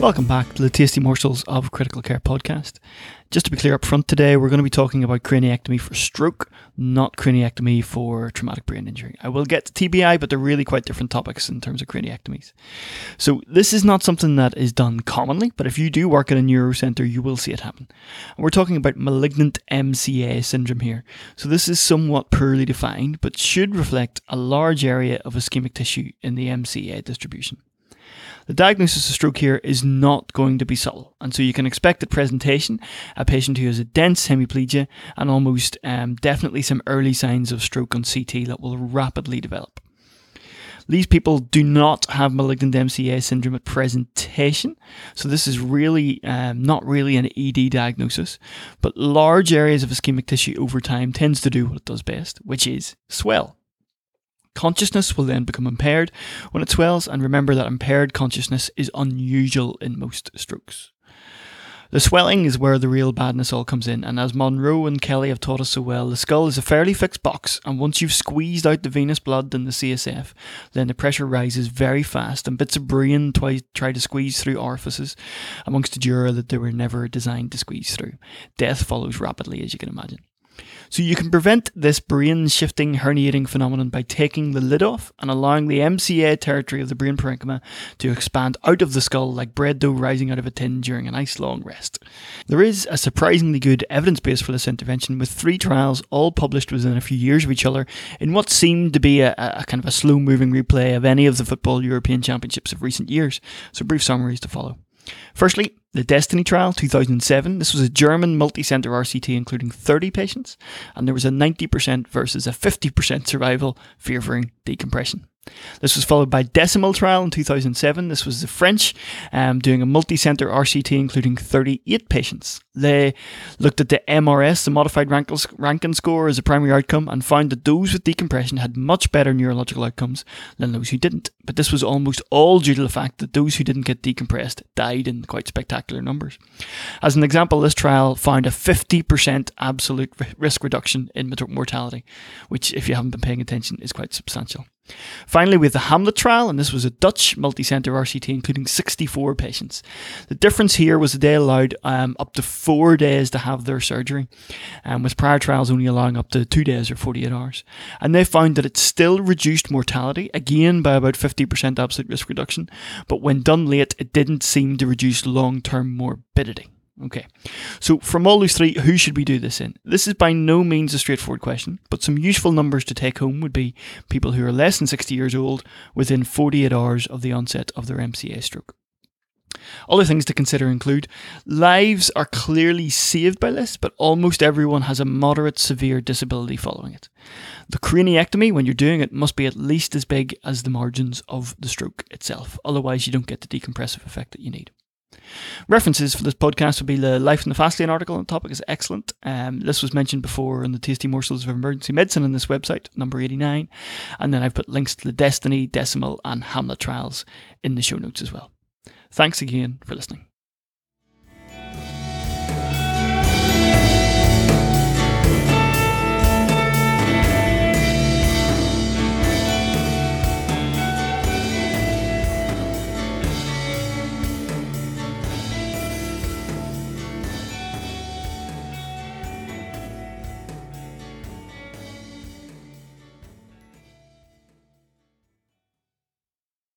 Welcome back to the Tasty Morsels of Critical Care podcast. Just to be clear up front today, we're going to be talking about craniectomy for stroke, not craniectomy for traumatic brain injury. I will get to TBI, but they're really quite different topics in terms of craniectomies. So, this is not something that is done commonly, but if you do work at a neuro centre, you will see it happen. And we're talking about malignant MCA syndrome here. So, this is somewhat poorly defined, but should reflect a large area of ischemic tissue in the MCA distribution. The diagnosis of stroke here is not going to be subtle, and so you can expect at presentation a patient who has a dense hemiplegia and almost um, definitely some early signs of stroke on CT that will rapidly develop. These people do not have malignant MCA syndrome at presentation, so this is really um, not really an ED diagnosis, but large areas of ischemic tissue over time tends to do what it does best, which is swell. Consciousness will then become impaired when it swells, and remember that impaired consciousness is unusual in most strokes. The swelling is where the real badness all comes in, and as Monro and Kellie have taught us so well, the skull is a fairly fixed box, and once you've squeezed out the venous blood and the CSF, then the pressure rises very fast, and bits of brain try, try to squeeze through orifices amongst the dura that they were never designed to squeeze through. Death follows rapidly, as you can imagine. So you can prevent this brain shifting herniating phenomenon by taking the lid off and allowing the MCA territory of the brain parenchyma to expand out of the skull like bread dough rising out of a tin during a nice long rest. There is a surprisingly good evidence base for this intervention with three trials all published within a few years of each other in what seemed to be a, a kind of a slow moving replay of any of the football European championships of recent years. So brief summaries to follow. Firstly, the Destiny trial 2007. This was a German multi-center RCT including 30 patients, and there was a 90% versus a 50% survival favoring decompression. This was followed by Decimal trial in 2007. This was the French um, doing a multi-center RCT including 38 patients. They looked at the MRS, the modified Rankin score, as a primary outcome and found that those with decompression had much better neurological outcomes than those who didn't. But this was almost all due to the fact that those who didn't get decompressed died in quite spectacular numbers. As an example, this trial found a 50% absolute risk reduction in mortality, which, if you haven't been paying attention, is quite substantial. Finally, have the Hamlet trial, and this was a Dutch multi-center RCT including 64 patients. The difference here was that they allowed um, up to four days to have their surgery, um, with prior trials only allowing up to two days or 48 hours. And they found that it still reduced mortality, again by about 50% absolute risk reduction, but when done late, it didn't seem to reduce long-term morbidity. Okay, so from all those three, who should we do this in? This is by no means a straightforward question, but some useful numbers to take home would be people who are less than 60 years old within 48 hours of the onset of their MCA stroke. Other things to consider include lives are clearly saved by this, but almost everyone has a moderate severe disability following it. The craniectomy, when you're doing it, must be at least as big as the margins of the stroke itself, otherwise, you don't get the decompressive effect that you need. References for this podcast would be the Life in the Fast Lane article on the topic is excellent. Um, this was mentioned before in the Tasty Morsels of Emergency Medicine on this website, number 89. And then I've put links to the Destiny, Decimal, and Hamlet trials in the show notes as well. Thanks again for listening.